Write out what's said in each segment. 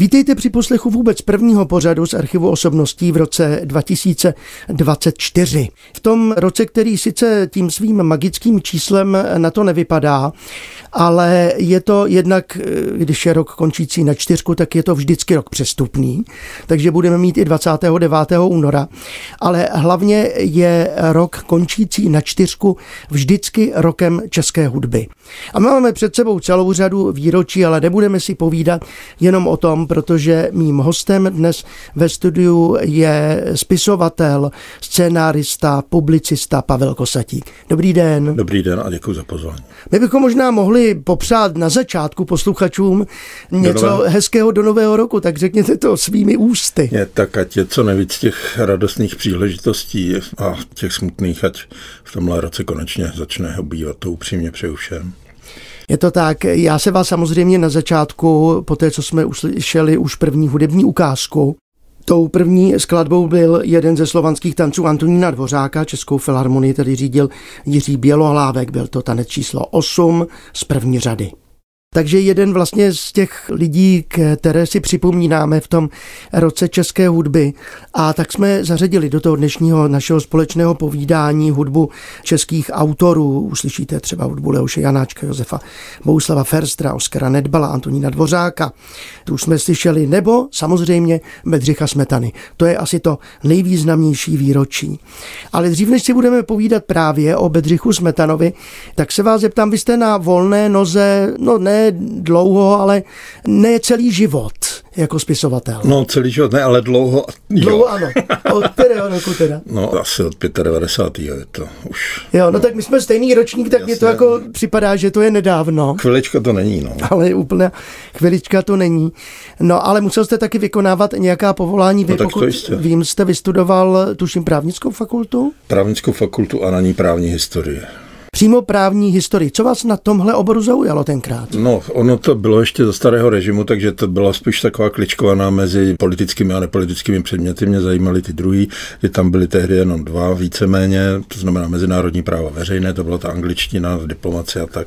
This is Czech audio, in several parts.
Vítejte při poslechu vůbec prvního pořadu z archivu osobností v roce 2024. V tom roce, který sice tím svým magickým číslem na to nevypadá, ale je to jednak, když je rok končící na čtyřku, tak je to vždycky rok přestupný, takže budeme mít i 29. února, ale hlavně je rok končící na čtyřku vždycky rokem české hudby. A my máme před sebou celou řadu výročí, ale nebudeme si povídat jenom o tom, protože mým hostem dnes ve studiu je spisovatel, scénárista, publicista Pavel Kosatík. Dobrý den. Dobrý den a děkuji za pozvání. My bychom možná mohli popřát na začátku posluchačům něco do nového... hezkého do nového roku, tak řekněte to svými ústy. Je, tak ať je co nejvíc těch radostných příležitostí a těch smutných, ať v tomhle roce konečně začne obývat to upřímně přeju všem. Je to tak. Já se vás samozřejmě na začátku, po té, co jsme uslyšeli už první hudební ukázku, Tou první skladbou byl jeden ze slovanských tanců Antonína Dvořáka, Českou filharmonii tedy řídil Jiří Bělohlávek, byl to tanec číslo 8 z první řady. Takže jeden vlastně z těch lidí, které si připomínáme v tom roce české hudby. A tak jsme zařadili do toho dnešního našeho společného povídání hudbu českých autorů. Uslyšíte třeba hudbu Leoše Janáčka, Josefa Bouslava Ferstra, Oskara Nedbala, Antonína Dvořáka. Tu jsme slyšeli. Nebo samozřejmě Bedřicha Smetany. To je asi to nejvýznamnější výročí. Ale dřív, než si budeme povídat právě o Bedřichu Smetanovi, tak se vás zeptám, vy jste na volné noze, no ne dlouho, ale ne celý život jako spisovatel. No celý život ne, ale dlouho. Dlouho jo. ano. Od kterého roku teda? No asi od 95. je to už. Jo, no tak my jsme stejný ročník, tak mě to jako připadá, že to je nedávno. Chvilička to není, no. Ale úplně chvilička to není. No ale musel jste taky vykonávat nějaká povolání. Vy, no, tak pokud to jistě. vím, jste vystudoval, tuším, právnickou fakultu? Právnickou fakultu a na ní právní historie přímo právní historii. Co vás na tomhle oboru zaujalo tenkrát? No, ono to bylo ještě za starého režimu, takže to byla spíš taková kličkovaná mezi politickými a nepolitickými předměty. Mě zajímaly ty druhý, že tam byly tehdy jenom dva, víceméně, to znamená mezinárodní právo veřejné, to byla ta angličtina, diplomacie a tak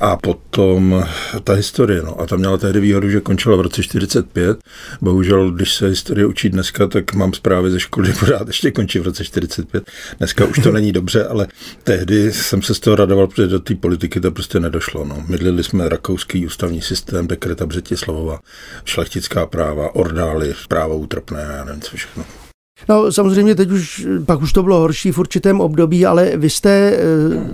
a potom ta historie. No. A ta měla tehdy výhodu, že končila v roce 45. Bohužel, když se historie učí dneska, tak mám zprávy ze školy, že pořád ještě končí v roce 45. Dneska už to není dobře, ale tehdy jsem se z toho radoval, protože do té politiky to prostě nedošlo. No. Mydlili jsme rakouský ústavní systém, dekreta Břetislavova, šlechtická práva, ordály, právo útrpné, já nevím co všechno. No samozřejmě teď už, pak už to bylo horší v určitém období, ale vy jste eh,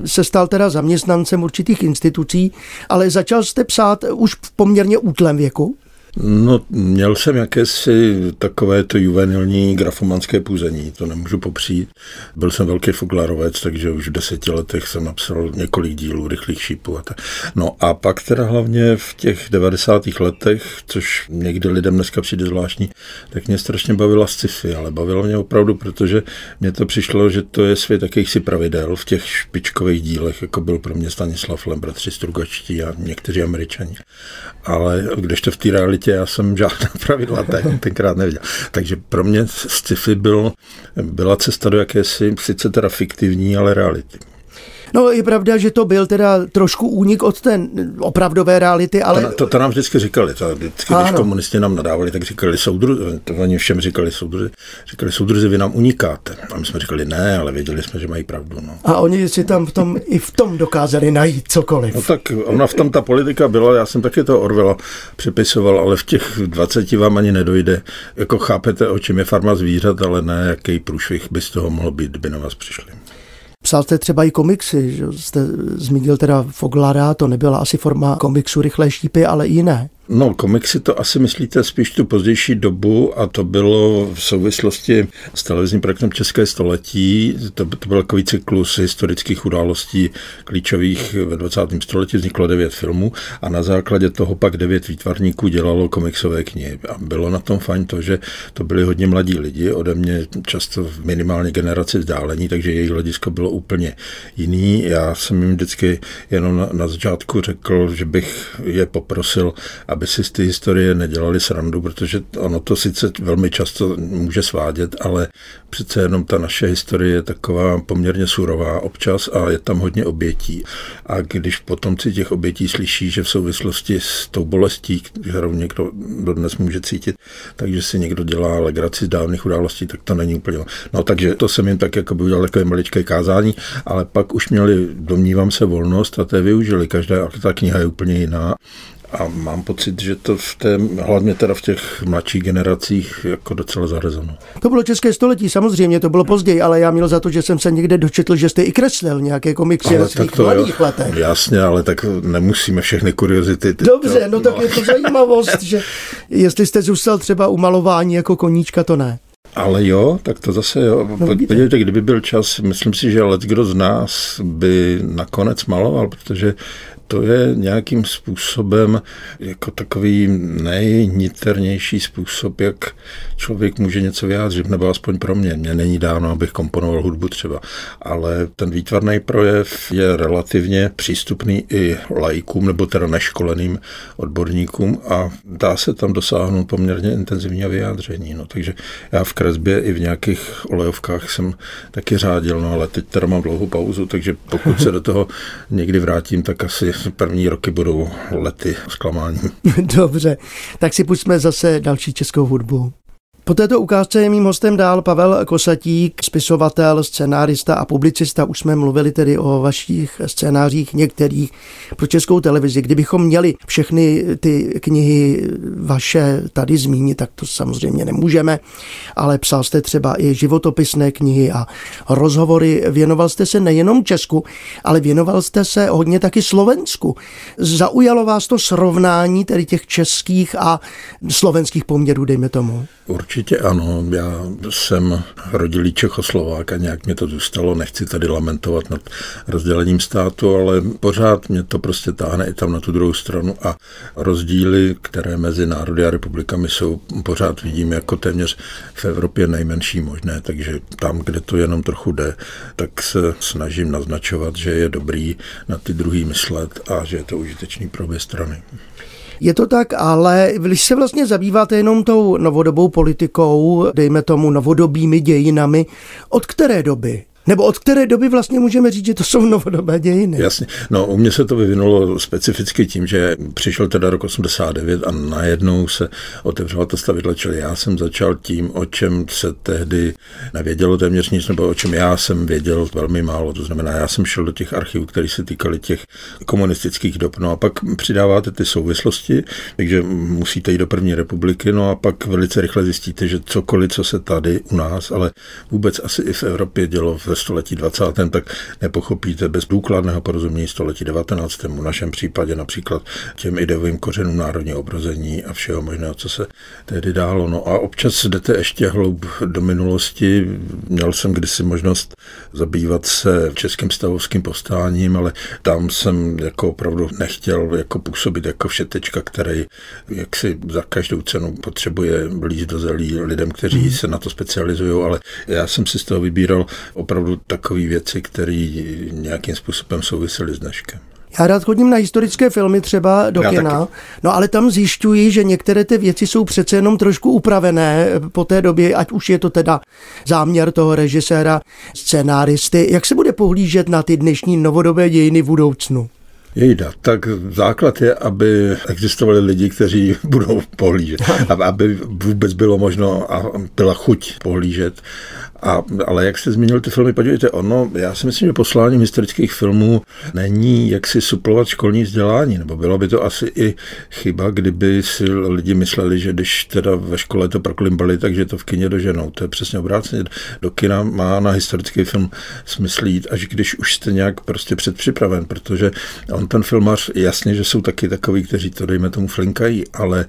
se stal teda zaměstnancem určitých institucí, ale začal jste psát už v poměrně útlém věku? No, měl jsem jakési takové to juvenilní grafomanské půzení, to nemůžu popřít. Byl jsem velký foglarovec, takže už v deseti letech jsem napsal několik dílů rychlých šípů. A tak. No a pak teda hlavně v těch 90. letech, což někdy lidem dneska přijde zvláštní, tak mě strašně bavila sci-fi, ale bavilo mě opravdu, protože mně to přišlo, že to je svět jakýchsi pravidel v těch špičkových dílech, jako byl pro mě Stanislav Lem, bratři Strugačtí a někteří američani. Ale když to v té realitě světě, já jsem žádná pravidla ten, tenkrát neviděl. Takže pro mě sci-fi byl, byla cesta do jakési, sice teda fiktivní, ale reality. No je pravda, že to byl teda trošku únik od té opravdové reality, ale... To, to, to nám vždycky říkali, to vždycky, když komunisti nám nadávali, tak říkali soudruzi, to oni všem říkali soudruzi, říkali soudruzi, vy nám unikáte. A my jsme říkali ne, ale věděli jsme, že mají pravdu. No. A oni si tam v tom, i v tom dokázali najít cokoliv. No tak ona v tom ta politika byla, já jsem taky to Orvela připisoval, ale v těch 20 vám ani nedojde. Jako chápete, o čem je farma zvířat, ale ne, jaký průšvih by z toho mohl být, kdyby na vás přišli. Psal jste třeba i komiksy, že jste zmínil teda Foglara, to nebyla asi forma komiksu Rychlé štípy, ale i jiné. No, komiksy to asi myslíte spíš tu pozdější dobu a to bylo v souvislosti s televizním projektem České století. To, to byl takový cyklus historických událostí klíčových ve 20. století. Vzniklo devět filmů a na základě toho pak devět výtvarníků dělalo komiksové knihy. A bylo na tom fajn to, že to byli hodně mladí lidi, ode mě často v minimálně generaci vzdálení, takže jejich hledisko bylo úplně jiný. Já jsem jim vždycky jenom na, na začátku řekl, že bych je poprosil, aby si z ty historie nedělali srandu, protože ono to sice velmi často může svádět, ale přece jenom ta naše historie je taková poměrně surová občas a je tam hodně obětí. A když potomci těch obětí slyší, že v souvislosti s tou bolestí, kterou někdo dodnes může cítit, takže si někdo dělá legraci z dávných událostí, tak to není úplně. No takže to jsem jim tak jako by udělal takové maličké kázání, ale pak už měli, domnívám se, volnost a té využili. Každá ta kniha je úplně jiná. A mám pocit, že to v té, hlavně teda v těch mladších generacích jako docela zarezono. To bylo české století, samozřejmě, to bylo později, ale já měl za to, že jsem se někde dočetl, že jste i kreslil nějaké komiksy ve svých mladých jo, letech. Jasně, ale tak nemusíme všechny kuriozity. Dobře, no, no tak je to zajímavost, že jestli jste zůstal třeba u malování jako koníčka, to ne. Ale jo, tak to zase jo. No, Podívejte, kdyby byl čas, myslím si, že let kdo z nás by nakonec maloval, protože to je nějakým způsobem jako takový nejniternější způsob, jak člověk může něco vyjádřit, nebo aspoň pro mě. Mně není dáno, abych komponoval hudbu třeba, ale ten výtvarný projev je relativně přístupný i lajkům, nebo teda neškoleným odborníkům a dá se tam dosáhnout poměrně intenzivního vyjádření. No, takže já v kresbě i v nějakých olejovkách jsem taky řádil, no ale teď teda mám dlouhou pauzu, takže pokud se do toho někdy vrátím, tak asi první roky budou lety zklamání. Dobře, tak si pustíme zase další českou hudbu. Po této ukázce je mým hostem dál Pavel Kosatík, spisovatel, scenárista a publicista. Už jsme mluvili tedy o vašich scénářích některých pro českou televizi. Kdybychom měli všechny ty knihy vaše tady zmínit, tak to samozřejmě nemůžeme, ale psal jste třeba i životopisné knihy a rozhovory. Věnoval jste se nejenom Česku, ale věnoval jste se hodně taky Slovensku. Zaujalo vás to srovnání tedy těch českých a slovenských poměrů, dejme tomu? Určitě ano, já jsem rodilý Čechoslovák a nějak mě to zůstalo, nechci tady lamentovat nad rozdělením státu, ale pořád mě to prostě táhne i tam na tu druhou stranu a rozdíly, které mezi národy a republikami jsou, pořád vidím jako téměř v Evropě nejmenší možné, takže tam, kde to jenom trochu jde, tak se snažím naznačovat, že je dobrý na ty druhý myslet a že je to užitečný pro obě strany. Je to tak, ale když se vlastně zabýváte jenom tou novodobou politikou, dejme tomu novodobými dějinami, od které doby nebo od které doby vlastně můžeme říct, že to jsou novodobé dějiny? Jasně. No, u mě se to vyvinulo specificky tím, že přišel teda rok 89 a najednou se otevřela ta stavidla, čili já jsem začal tím, o čem se tehdy nevědělo téměř nic, nebo o čem já jsem věděl velmi málo. To znamená, já jsem šel do těch archivů, které se týkaly těch komunistických dob. No a pak přidáváte ty souvislosti, takže musíte jít do první republiky, no a pak velice rychle zjistíte, že cokoliv, co se tady u nás, ale vůbec asi i v Evropě dělo v ve století 20. tak nepochopíte bez důkladného porozumění století 19. V našem případě například těm ideovým kořenům národního obrození a všeho možného, co se tehdy dálo. No a občas jdete ještě hloub do minulosti. Měl jsem kdysi možnost zabývat se českým stavovským postáním, ale tam jsem jako opravdu nechtěl jako působit jako všetečka, který jaksi za každou cenu potřebuje blíž do zelí lidem, kteří mhm. se na to specializují, ale já jsem si z toho vybíral opravdu opravdu takové věci, které nějakým způsobem souvisely s dneškem. Já rád chodím na historické filmy třeba do Já kina, taky. no ale tam zjišťuji, že některé ty věci jsou přece jenom trošku upravené po té době, ať už je to teda záměr toho režiséra, scénáristy. Jak se bude pohlížet na ty dnešní novodobé dějiny v budoucnu? Jejda, tak základ je, aby existovali lidi, kteří budou pohlížet, aby vůbec bylo možno a byla chuť pohlížet a, ale jak jste zmínil ty filmy, podívejte, ono, já si myslím, že posláním historických filmů není jak si suplovat školní vzdělání, nebo bylo by to asi i chyba, kdyby si lidi mysleli, že když teda ve škole to proklimbali, takže to v kině doženou. To je přesně obráceně. Do kina má na historický film smysl jít, až když už jste nějak prostě předpřipraven, protože on ten filmař, jasně, že jsou taky takový, kteří to dejme tomu flinkají, ale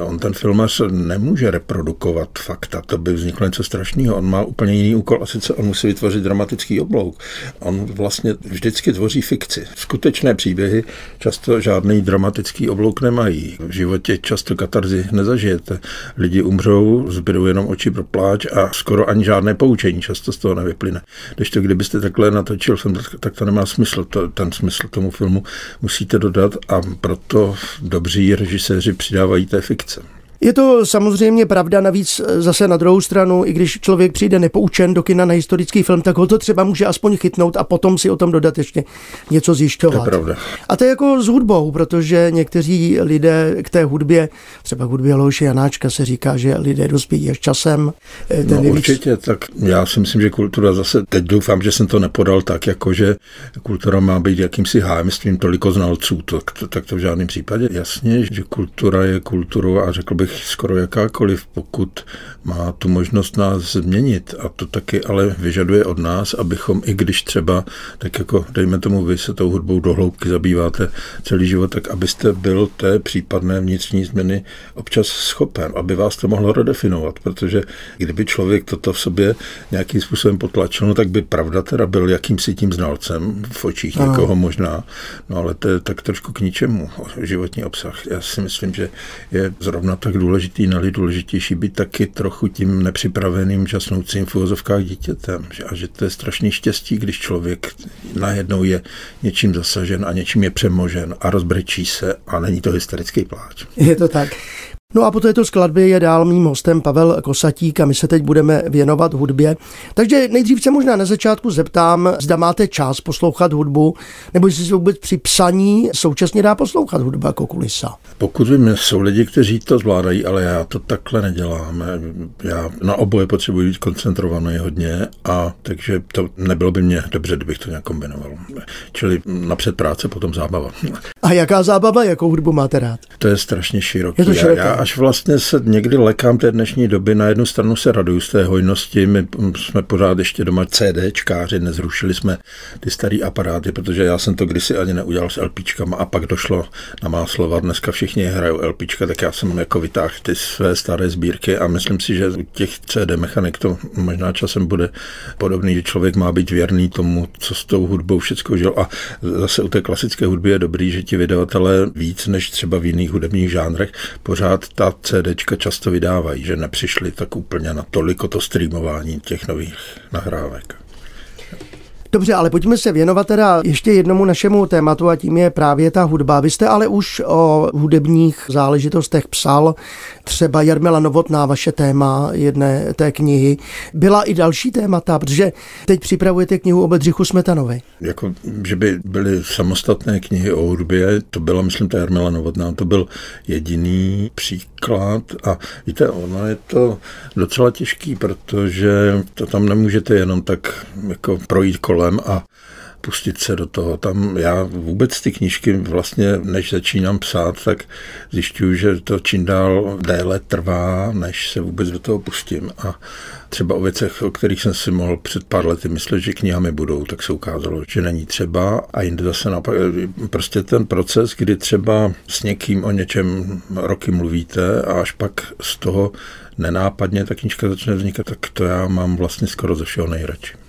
on ten filmař nemůže reprodukovat fakta, to by vzniklo něco strašného. On má úplně úplně jiný úkol a sice on musí vytvořit dramatický oblouk. On vlastně vždycky tvoří fikci. Skutečné příběhy často žádný dramatický oblouk nemají. V životě často katarzy nezažijete. Lidi umřou, zbydou jenom oči pro pláč a skoro ani žádné poučení často z toho nevyplyne. Když to kdybyste takhle natočil film, tak to nemá smysl, to, ten smysl tomu filmu musíte dodat a proto dobří režiséři přidávají té fikce. Je to samozřejmě pravda, navíc eh, zase na druhou stranu, i když člověk přijde nepoučen do kina na historický film, tak ho to třeba může aspoň chytnout a potom si o tom dodat ještě něco zjišťovat. To je pravda. A to je jako s hudbou, protože někteří lidé k té hudbě, třeba k hudbě Leoše Janáčka se říká, že lidé dospějí až časem. Eh, ten no nejvíc... určitě, tak já si myslím, že kultura zase, teď doufám, že jsem to nepodal tak, jako že kultura má být jakýmsi hájemstvím toliko znalců, to, to, tak to v žádném případě. Jasně, že kultura je kulturou a řekl bych skoro jakákoliv, pokud má tu možnost nás změnit. A to taky ale vyžaduje od nás, abychom, i když třeba, tak jako dejme tomu, vy se tou hudbou do hloubky zabýváte celý život, tak abyste byl té případné vnitřní změny občas schopen, aby vás to mohlo redefinovat, protože kdyby člověk toto v sobě nějakým způsobem potlačil, no tak by pravda teda byl jakýmsi tím znalcem v očích ano. někoho možná, no ale to je tak trošku k ničemu životní obsah. Já si myslím, že je zrovna tak důležitý, nali důležitější být taky trochu tím nepřipraveným časnoucím v dítětem. A že to je strašný štěstí, když člověk najednou je něčím zasažen a něčím je přemožen a rozbrečí se a není to hysterický pláč. Je to tak. No a po této skladbě je dál mým hostem Pavel Kosatík a my se teď budeme věnovat hudbě. Takže nejdřív se možná na začátku zeptám, zda máte čas poslouchat hudbu, nebo jestli se vůbec při psaní současně dá poslouchat hudba jako kulisa. Pokud vím, jsou lidi, kteří to zvládají, ale já to takhle nedělám. Já na oboje potřebuji být koncentrovaný hodně a takže to nebylo by mě dobře, kdybych to nějak kombinoval. Čili napřed práce, potom zábava. A jaká zábava, jakou hudbu máte rád? To je strašně široký. Je to široké. Já, já až vlastně se někdy lekám té dnešní doby. Na jednu stranu se raduju z té hojnosti. My jsme pořád ještě doma CDčkáři, nezrušili jsme ty staré aparáty, protože já jsem to kdysi ani neudělal s LPčkama a pak došlo na má slova. Dneska všichni hrajou LPčka, tak já jsem jako vytáhl ty své staré sbírky a myslím si, že u těch CD mechanik to možná časem bude podobný, že člověk má být věrný tomu, co s tou hudbou všechno žil. A zase u té klasické hudby je dobrý, že ti vydavatelé víc než třeba v jiných hudebních žánrech pořád ta CDčka často vydávají, že nepřišli tak úplně na toliko to streamování těch nových nahrávek. Dobře, ale pojďme se věnovat teda ještě jednomu našemu tématu a tím je právě ta hudba. Vy jste ale už o hudebních záležitostech psal, třeba Jarmila Novotná, vaše téma jedné té knihy. Byla i další témata, protože teď připravujete knihu o Bedřichu Smetanovi. Jako, že by byly samostatné knihy o hudbě, to byla, myslím, ta Jarmila Novotná, to byl jediný příklad a víte, ono je to docela těžký, protože to tam nemůžete jenom tak jako projít kolem kolem a pustit se do toho. Tam já vůbec ty knížky vlastně, než začínám psát, tak zjišťuju, že to čím dál déle trvá, než se vůbec do toho pustím. A třeba o věcech, o kterých jsem si mohl před pár lety myslet, že knihami budou, tak se ukázalo, že není třeba. A jinde zase naopak, prostě ten proces, kdy třeba s někým o něčem roky mluvíte a až pak z toho nenápadně ta knížka začne vznikat, tak to já mám vlastně skoro ze všeho nejradši.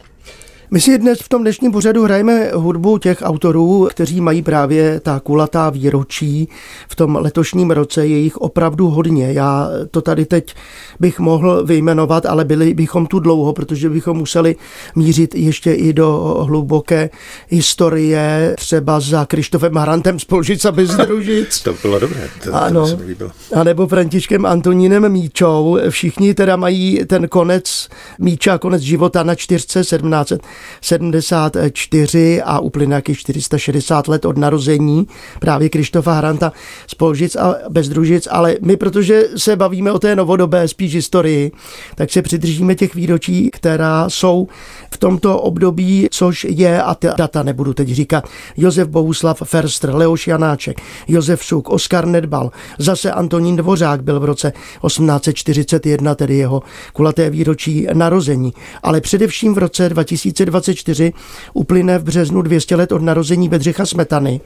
My si dnes v tom dnešním pořadu hrajeme hudbu těch autorů, kteří mají právě ta kulatá výročí. V tom letošním roce je jich opravdu hodně. Já to tady teď bych mohl vyjmenovat, ale byli bychom tu dlouho, protože bychom museli mířit ještě i do hluboké historie, třeba za Krištofem Harantem z Polžic a Bezdružic. to bylo dobré, to, ano. to líbilo. A nebo Františkem Antonínem Míčou. Všichni teda mají ten konec Míča, konec života na čtyřce 17 74 a uplyne jakých 460 let od narození právě Krištofa Haranta z Polžic a Bezdružic, ale my, protože se bavíme o té novodobé spíš historii, tak se přidržíme těch výročí, která jsou v tomto období, což je, a ta data nebudu teď říkat, Josef Bohuslav Ferstr, Leoš Janáček, Josef Suk, Oskar Nedbal, zase Antonín Dvořák byl v roce 1841, tedy jeho kulaté výročí narození, ale především v roce 2024 uplyne v březnu 200 let od narození Bedřicha Smetany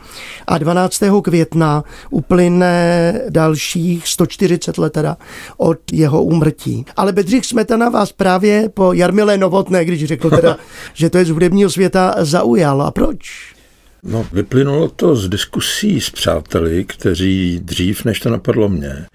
a 12. května uplyne dalších 140 let teda od jeho úmrtí. Ale Bedřich Smetana vás právě po Jarmile Novotné, když řekl teda, že to je z hudebního světa, zaujal. A proč? No, vyplynulo to z diskusí s přáteli, kteří dřív, než to napadlo mě,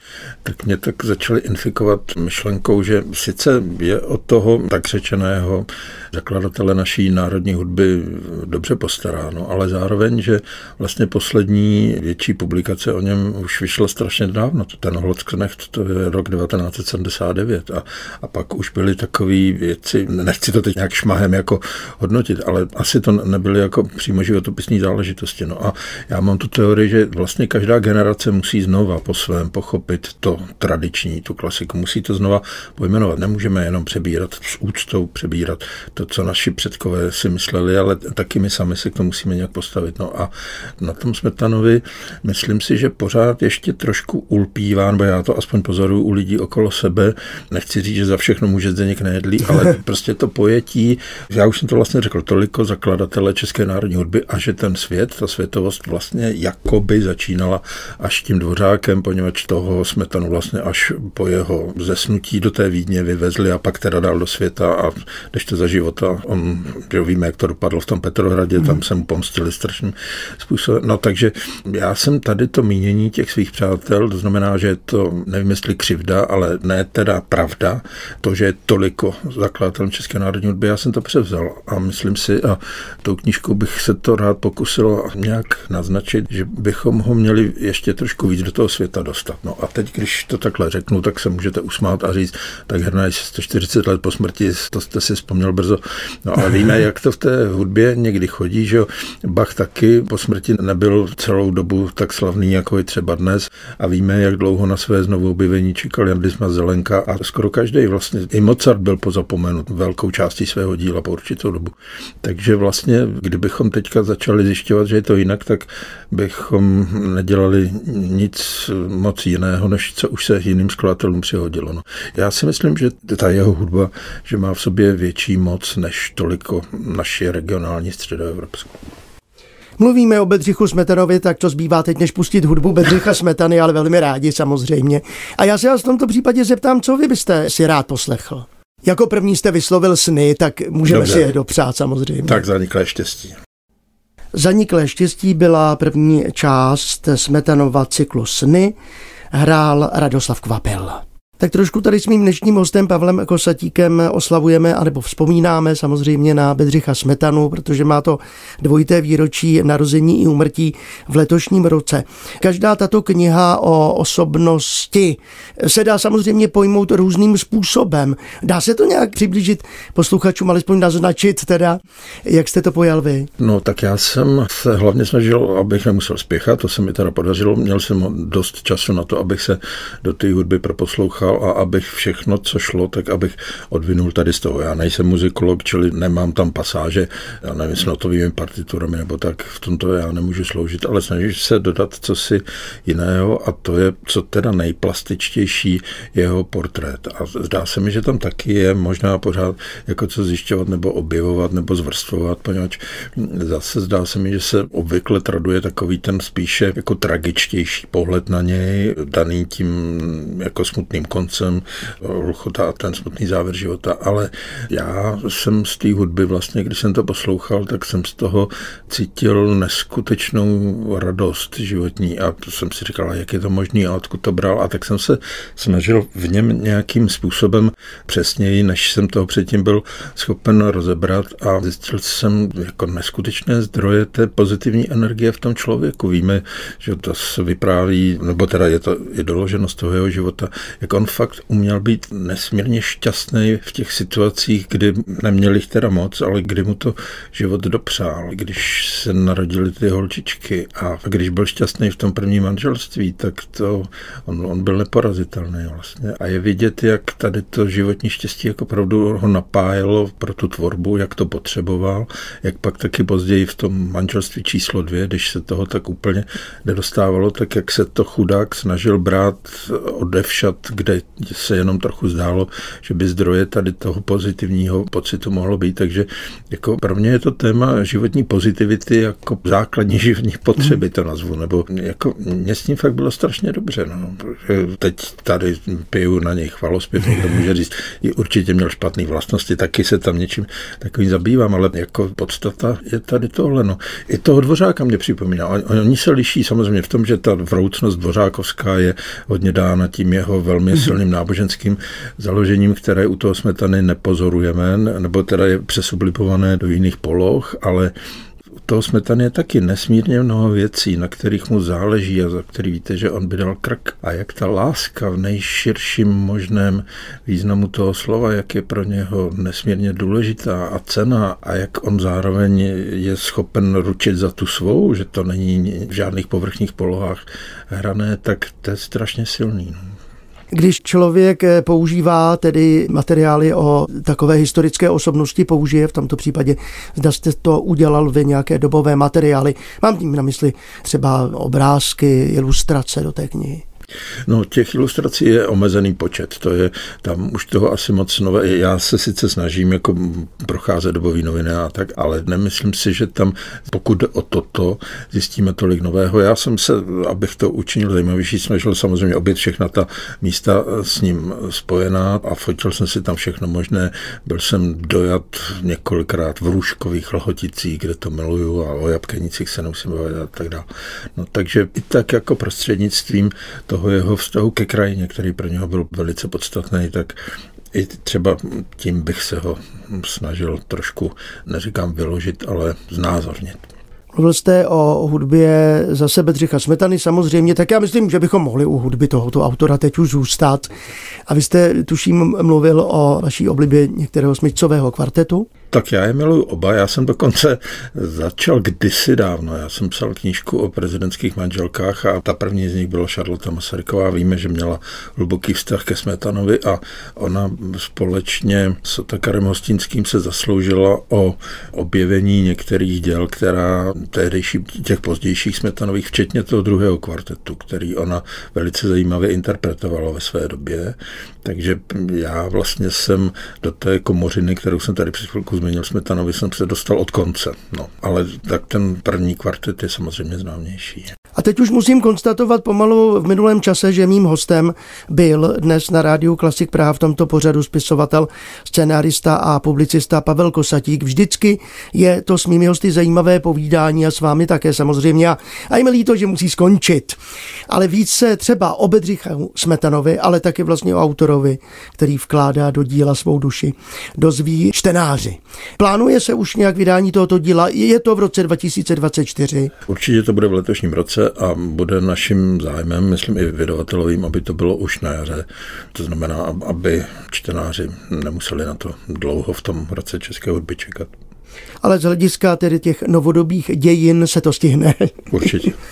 tak mě tak začali infikovat myšlenkou, že sice je od toho tak řečeného zakladatele naší národní hudby dobře postaráno, ale zároveň, že vlastně poslední větší publikace o něm už vyšla strašně dávno. Ten Holcknecht, to je rok 1979 a, a pak už byly takové věci, nechci to teď nějak šmahem jako hodnotit, ale asi to nebyly jako přímo životopisní záležitosti. No a já mám tu teorii, že vlastně každá generace musí znova po svém pochopit to tradiční, tu klasiku, musí to znova pojmenovat. Nemůžeme jenom přebírat s úctou, přebírat to, co naši předkové si mysleli, ale taky my sami se k tomu musíme nějak postavit. No a na tom Smetanovi myslím si, že pořád ještě trošku ulpívá, nebo já to aspoň pozoruju u lidí okolo sebe. Nechci říct, že za všechno může Zdeněk Nejedlý, ale prostě to pojetí, já už jsem to vlastně řekl, toliko zakladatele České národní hudby a že ten svět, ta světovost vlastně jakoby začínala až tím dvořákem, poněvadž toho Smetanu vlastně až po jeho zesnutí do té Vídně vyvezli a pak teda dal do světa a když to za života, on, že víme, jak to dopadlo v tom Petrohradě, mm. tam se mu pomstili strašným způsobem. No takže já jsem tady to mínění těch svých přátel, to znamená, že je to, nevím jestli křivda, ale ne teda pravda, to, že je toliko zakladatelů České národní hudby, já jsem to převzal a myslím si, a tou knížkou bych se to rád pokusil nějak naznačit, že bychom ho měli ještě trošku víc do toho světa dostat. No a teď, když to takhle řeknu, tak se můžete usmát a říct, tak Herna je 140 let po smrti, to jste si vzpomněl brzo. No ale víme, jak to v té hudbě někdy chodí, že Bach taky po smrti nebyl celou dobu tak slavný, jako je třeba dnes a víme, jak dlouho na své znovu objevení čekal Jan Disma Zelenka a skoro každý vlastně, i Mozart byl pozapomenut velkou částí svého díla po určitou dobu. Takže vlastně, kdybychom teďka začali zjišťovat, že je to jinak, tak bychom nedělali nic moc jiného, než co už se jiným skladatelům přihodilo. No. Já si myslím, že ta jeho hudba, že má v sobě větší moc než toliko naši regionální středoevropskou. Mluvíme o Bedřichu Smetanovi, tak to zbývá teď, než pustit hudbu Bedřicha Smetany, ale velmi rádi samozřejmě. A já se vás v tomto případě zeptám, co vy byste si rád poslechl? Jako první jste vyslovil sny, tak můžeme Dobře. si je dopřát samozřejmě. Tak zaniklé štěstí. Zaniklé štěstí byla první část Smetanova cyklu Sny, hrál Radoslav Kvapil. Tak trošku tady s mým dnešním hostem Pavlem Kosatíkem oslavujeme, anebo vzpomínáme samozřejmě na Bedřicha Smetanu, protože má to dvojité výročí narození i umrtí v letošním roce. Každá tato kniha o osobnosti se dá samozřejmě pojmout různým způsobem. Dá se to nějak přiblížit posluchačům, alespoň naznačit teda, jak jste to pojal vy? No tak já jsem se hlavně snažil, abych nemusel spěchat, to se mi teda podařilo. Měl jsem dost času na to, abych se do té hudby proposlouchal poslouchal a abych všechno, co šlo, tak abych odvinul tady z toho. Já nejsem muzikolog, čili nemám tam pasáže, já nevím, s notovými partiturami nebo tak, v tomto já nemůžu sloužit, ale snažím se dodat co si jiného a to je, co teda nejplastičtější jeho portrét. A zdá se mi, že tam taky je možná pořád jako co zjišťovat nebo objevovat nebo zvrstvovat, poněvadž zase zdá se mi, že se obvykle traduje takový ten spíše jako tragičtější pohled na něj, daný tím jako smutným koncem koncem Luchota a ten smutný závěr života, ale já jsem z té hudby vlastně, když jsem to poslouchal, tak jsem z toho cítil neskutečnou radost životní. A to jsem si říkal, jak je to možné a odkud to bral? A tak jsem se snažil v něm nějakým způsobem přesněji, než jsem toho předtím byl schopen rozebrat. A zjistil jsem jako neskutečné zdroje té pozitivní energie v tom člověku. Víme, že to se vypráví, nebo teda je to je doloženo z toho jeho života, jak on fakt uměl být nesmírně šťastný v těch situacích, kdy neměl jich teda moc, ale kdy mu to život dopřál. Když se narodili ty holčičky a když byl šťastný v tom prvním manželství, tak to on, on byl neporazitelný vlastně. A je vidět, jak tady to životní štěstí jako opravdu ho napájelo pro tu tvorbu, jak to potřeboval, jak pak taky později v tom manželství číslo dvě, když se toho tak úplně nedostávalo, tak jak se to chudák snažil brát odevšat, kde kde se jenom trochu zdálo, že by zdroje tady toho pozitivního pocitu mohlo být. Takže jako pro mě je to téma životní pozitivity jako základní životní potřeby, to nazvu, nebo jako mě s tím fakt bylo strašně dobře. No. Teď tady piju na něj chvalospěv, někdo může říct, určitě měl špatné vlastnosti, taky se tam něčím takovým zabývám, ale jako podstata je tady tohle. No. I toho dvořáka mě připomíná. Oni se liší samozřejmě v tom, že ta vroucnost dvořákovská je hodně dána tím jeho velmi. Silným náboženským založením, které u toho smetany nepozorujeme, nebo teda je přesublipované do jiných poloh, ale toho smetany je taky nesmírně mnoho věcí, na kterých mu záleží a za který víte, že on by dal krk. A jak ta láska v nejširším možném významu toho slova, jak je pro něho nesmírně důležitá a cena a jak on zároveň je schopen ručit za tu svou, že to není v žádných povrchních polohách hrané, tak to je strašně silný. No. Když člověk eh, používá tedy materiály o takové historické osobnosti, použije v tomto případě, zda jste to udělal ve nějaké dobové materiály. Mám tím na mysli třeba obrázky, ilustrace do té knihy. No, těch ilustrací je omezený počet, to je, tam už toho asi moc nové, já se sice snažím jako procházet dobový noviny a tak, ale nemyslím si, že tam, pokud o toto, zjistíme tolik nového. Já jsem se, abych to učinil zajímavější, snažil samozřejmě obět všechna ta místa s ním spojená a fotil jsem si tam všechno možné. Byl jsem dojat několikrát v Růžkových Lhoticích, kde to miluju a o Jabkenicích se nemusím bavit a tak dále. No, takže i tak jako prostřednictvím toho jeho vztahu ke krajině, který pro něho byl velice podstatný, tak i třeba tím bych se ho snažil trošku, neříkám vyložit, ale znázornit. Mluvil jste o hudbě zase Bedřicha Smetany samozřejmě, tak já myslím, že bychom mohli u hudby tohoto autora teď už zůstat. A vy jste, tuším, mluvil o vaší oblibě některého smyčcového kvartetu. Tak já je miluji oba. Já jsem dokonce začal kdysi dávno. Já jsem psal knížku o prezidentských manželkách a ta první z nich byla Charlotte Masaryková. Víme, že měla hluboký vztah ke Smetanovi a ona společně s Otakarem Hostinským se zasloužila o objevení některých děl, která tehdejší, těch pozdějších Smetanových, včetně toho druhého kvartetu, který ona velice zajímavě interpretovala ve své době. Takže já vlastně jsem do té komořiny, kterou jsem tady před chvilkou zmínil Smetanovi, jsem se dostal od konce. No, ale tak ten první kvartet je samozřejmě známější. A teď už musím konstatovat pomalu v minulém čase, že mým hostem byl dnes na rádiu Klasik Praha v tomto pořadu spisovatel, scenárista a publicista Pavel Kosatík. Vždycky je to s mými hosty zajímavé povídání a s vámi také samozřejmě. A, a je mi líto, že musí skončit. Ale více třeba o Bedřichu Smetanovi, ale taky vlastně o autorovi, který vkládá do díla svou duši, dozví čtenáři. Plánuje se už nějak vydání tohoto díla? Je to v roce 2024? Určitě to bude v letošním roce a bude naším zájmem, myslím i vydavatelovým, aby to bylo už na jaře. To znamená, aby čtenáři nemuseli na to dlouho v tom roce české hudby čekat. Ale z hlediska tedy těch novodobých dějin se to stihne. Určitě.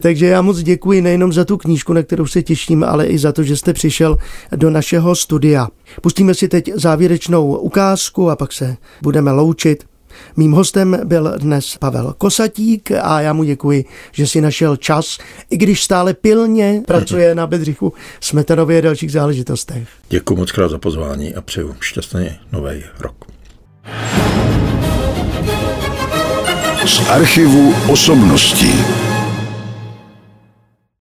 Takže já moc děkuji nejenom za tu knížku, na kterou se těším, ale i za to, že jste přišel do našeho studia. Pustíme si teď závěrečnou ukázku a pak se budeme loučit. Mým hostem byl dnes Pavel Kosatík a já mu děkuji, že si našel čas, i když stále pilně pracuje na Bedřichu Smetanově a dalších záležitostech. Děkuji moc krát za pozvání a přeju šťastný nový rok. Z archivu osobností.